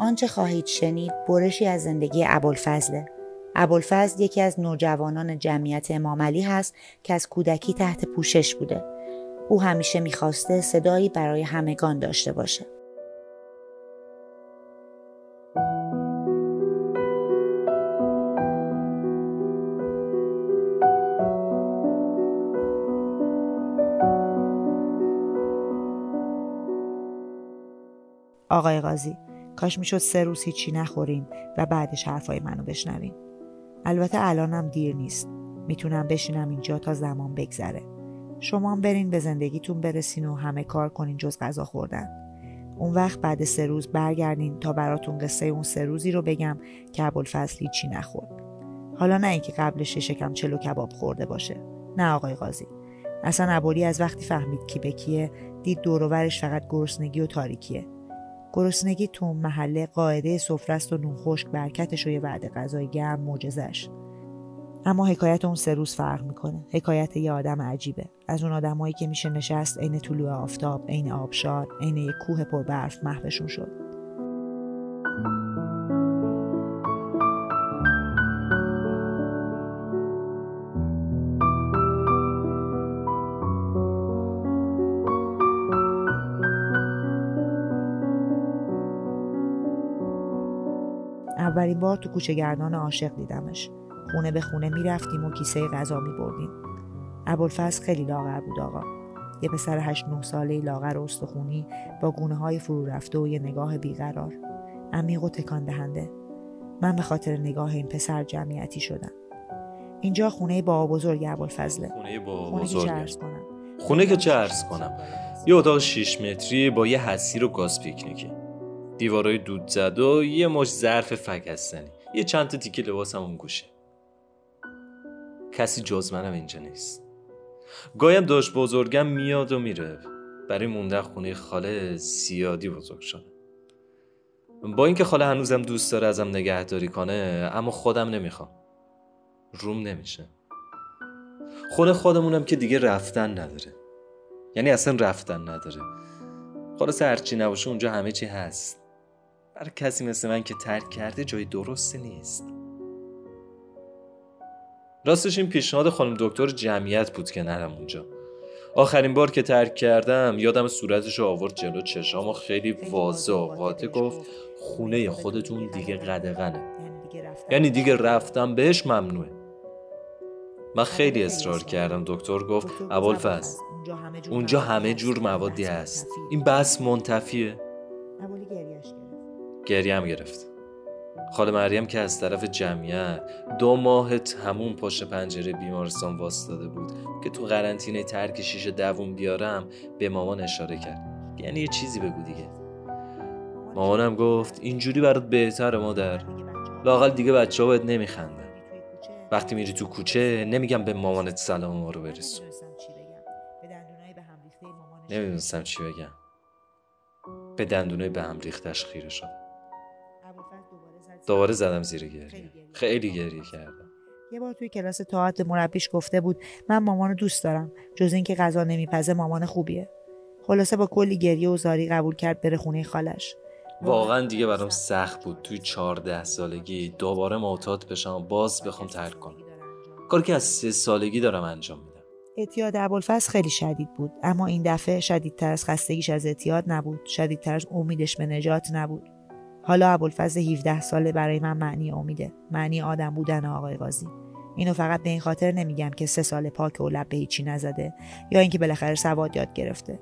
آنچه خواهید شنید برشی از زندگی ابوالفضله. ابوالفضل یکی از نوجوانان جمعیت امامعلی هست که از کودکی تحت پوشش بوده. او همیشه می‌خواسته صدایی برای همگان داشته باشه. آقای قاضی کاش می‌شد سه روز هیچی نخوریم و بعدش حرفای منو بشنویم. البته الانم دیر نیست. می‌تونم بشینم اینجا تا زمان بگذره. شما هم برین به زندگیتون برسین و همه کار کنین جز غذا خوردن. اون وقت بعد سه روز برگردین تا براتون قصه اون سه روزی رو بگم که ابوالفضل چی نخورد. حالا نه اینکه قبلش شکم چلو کباب خورده باشه. نه آقای قاضی. اصلا ابولی از وقتی فهمید کی به کیه دید دوروورش فقط گرسنگی و تاریکیه. گرسنگی تو محله قاعده سفره و نون خشک برکتش و یه وعده غذای گرم معجزش اما حکایت اون سه روز فرق می‌کنه. حکایت یه آدم عجیبه. از اون آدمایی که میشه نشست عین طلوع آفتاب عین آبشار عین یه کوه پر برف محوشون شد. اولین بار تو کوچه گردان عاشق دیدمش. خونه به خونه می‌رفتیم و کیسه غذا میبردیم. ابوالفضل خیلی لاغر بود آقا. یه پسر هشت نه ساله لاغر و استخونی با گونه های فرو رفته و یه نگاه بیقرار. عمیق و تکان دهنده من به خاطر نگاه این پسر جمعیتی شدم. اینجا خونه با بزرگ ابوالفضله. خونه با خونه که عرض کنم؟ خونه که چه کنم؟ یه اتاق 6 متری با یه حسیر و گاز پیکنیکی. دیوارای دود زد و یه مش ظرف فکستنی یه چند تا تیکه هم اون گوشه. کسی جز منم اینجا نیست. گایم داشت بزرگم میاد و میره. برای مونده خونه خاله زیادی بزرگ با اینکه خاله هنوزم دوست داره ازم نگهداری کنه اما خودم نمی‌خوام. روم نمیشه. خونه خودمونم که دیگه رفتن نداره. یعنی اصلا رفتن نداره. خلاص هرچی نباشه اونجا همه چی هست. برای کسی مثل من که ترک کرده جای درستی نیست. راستش این پیشنهاد خانم دکتر جمعیت بود که نرم اونجا. آخرین بار که ترک کردم یادم صورتش رو آورد جلو چشام و خیلی واضح و قاطع گفت خونه خودتون دیگه قدغنه. یعنی دیگه رفتم بهش ممنوعه. من خیلی اصرار کردم. دکتر گفت ابوالفضل اونجا همه جور موادی هست. این بس منتفیه. گریش گرفت. خاله مریم که از طرف جمعیت دو ماه تموم پشت پنجره بیمارستان واستاده بود که تو قرنطینه ترک شیشه دووم بیارم به مامان اشاره کرد. یعنی یه چیزی بگو دیگه. مامانم گفت اینجوری برات بهتره مادر. لاقل دیگه بچه ها بهت نمیخندن. وقتی میری تو کوچه نمیگم به مامانت سلام ما رو برسون. نمی‌دونستم چی بگم. به دندونای به هم ریختش خیره شد دوباره زدم زیر گریه. خیلی گریه کردم. یه بار توی کلاس تاعت مربیش گفته بود من مامانو دوست دارم جز اینکه غذا نمیپزه مامان خوبیه. خلاصه با کلی گریه و زاری قبول کرد بره خونه خالش. واقعا دیگه برام سخت بود. توی چهارده سالگی دوباره معتاد بشم و باز بخوام ترک کنم. کاری که از سه سالگی دارم انجام میدم. اعتیاد ابوالفضل خیلی شدید بود اما این دفعه شدیدتر از خستگیش از اعتیاد نبود. شدیدتر از امیدش به نجات نبود. حالا ابوالفضل 17 ساله برای من معنی امیده معنی آدم بودن آقای قاضی. اینو فقط به این خاطر نمیگم که سه سال پاک و لب به هیچی نزده یا اینکه بالاخره سواد یاد گرفته.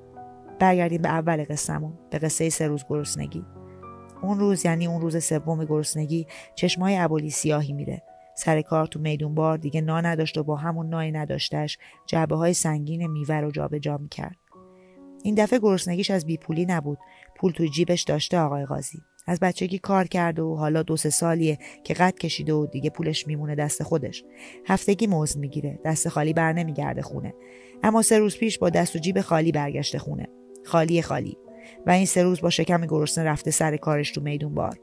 برگردیم به اول قصهمون به قصه سه روز گرسنگی. اون روز یعنی اون روز سوم گرسنگی چشمای ابولی سیاهی میره. سر کار تو میدون بار دیگه نا نداشت و با همون نای نداشتش جعبه های سنگین میوه رو جابجا می‌کرد. این دفعه گرسنگیش از بیپولی نبود. پول تو جیبش داشته آقای قاضی. از بچگی کار کرده و حالا دو سه سالیه که قد کشیده و دیگه پولش میمونه دست خودش. هفتگی موز می‌گیره دست خالی بر نمیگرده خونه. اما سه روز پیش با دست و جیب خالی برگشته خونه. خالی خالی. و این سه روز با شکم گرسنه رفته سر کارش تو میدون بار.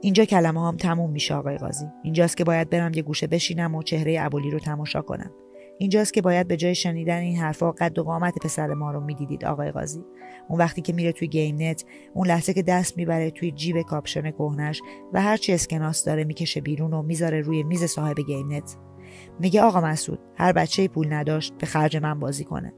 اینجا کلمه هام تموم میشه آقای قاضی. اینجاست که باید برم یه گوشه بشینم و چهره ابولی رو تماشا کنم. اینجاست که باید به جای شنیدن این حرفها قد و قامت پسر ما رو می‌دیدید آقای قاضی. اون وقتی که میره توی گیم نت اون لحظه که دست می‌بره توی جیب کاپشن کهنش و هرچی اسکناس داره می‌کشه بیرون و می‌ذاره روی میز صاحب گیم نت. میگه آقا مسعود هر بچه پول نداشت به خرج من بازی کنه.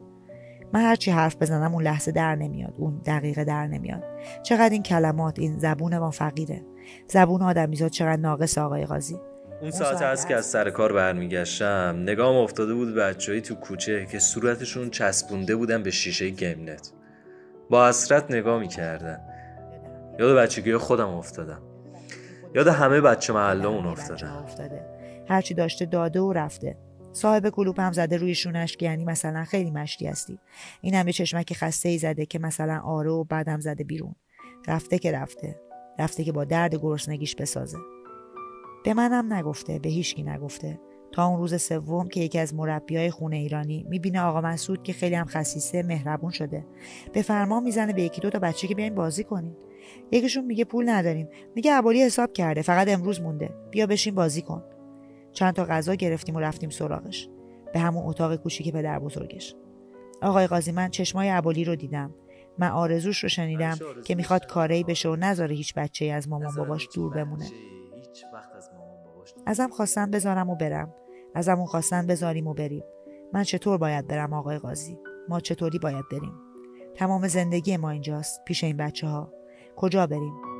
من هرچی حرف بزنم اون لحظه در نمیاد اون دقیقه در نمیاد. چقدر این کلمات این زبون ما فقیره. زبون آدمیزاد چقدر ناقص آقای قاضی. اون ساعت هست که از سر کار برمیگشتم نگام افتاده بود بچههایی تو کوچه که صورتشون چسبونده بودن به شیشه گیم نت با حسرت نگاه می‌کردن. یاد بچگی خودم افتادم. یاد همه بچه محلمون افتادم هرچی داشته داده و رفته. صاحب کلوپ هم زده روی شونش که یعنی مثلا خیلی مشتی هستی. این هم یه چشمک خسته ای زده که مثلا آره و بعدم زده بیرون. رفته که رفته. رفته که با درد گرسنگیش بسازه. به منم نگفته به هیچکی نگفته. تا اون روز سوم که یکی از های خونه ایرانی می‌بینه آقا مسعود که خیلی هم خصیصه مهربون شده. به فرمان می‌زنه به یکی دو تا بچه که بیاین بازی کنین. یکیشون میگه پول نداریم. میگه ابولی حساب کرده فقط امروز مونده. بیا بشین بازی کن. چند تا غذا گرفتیم و رفتیم سراغش. به همون اتاق کوچیک پدر بزرگش. آقای قاضی من چشمای ابولی رو دیدم. من آرزوش رو شنیدم که می‌خواد کاری بشه و نذاره هیچ بچه از مامان باباش دور بمونه. ازم خواستن بذارم و برم. ازمون خواستن بذاریم و بریم. من چطور باید برم آقای قاضی؟ ما چطوری باید بریم؟ تمام زندگی ما اینجاست پیش این بچه ها کجا بریم؟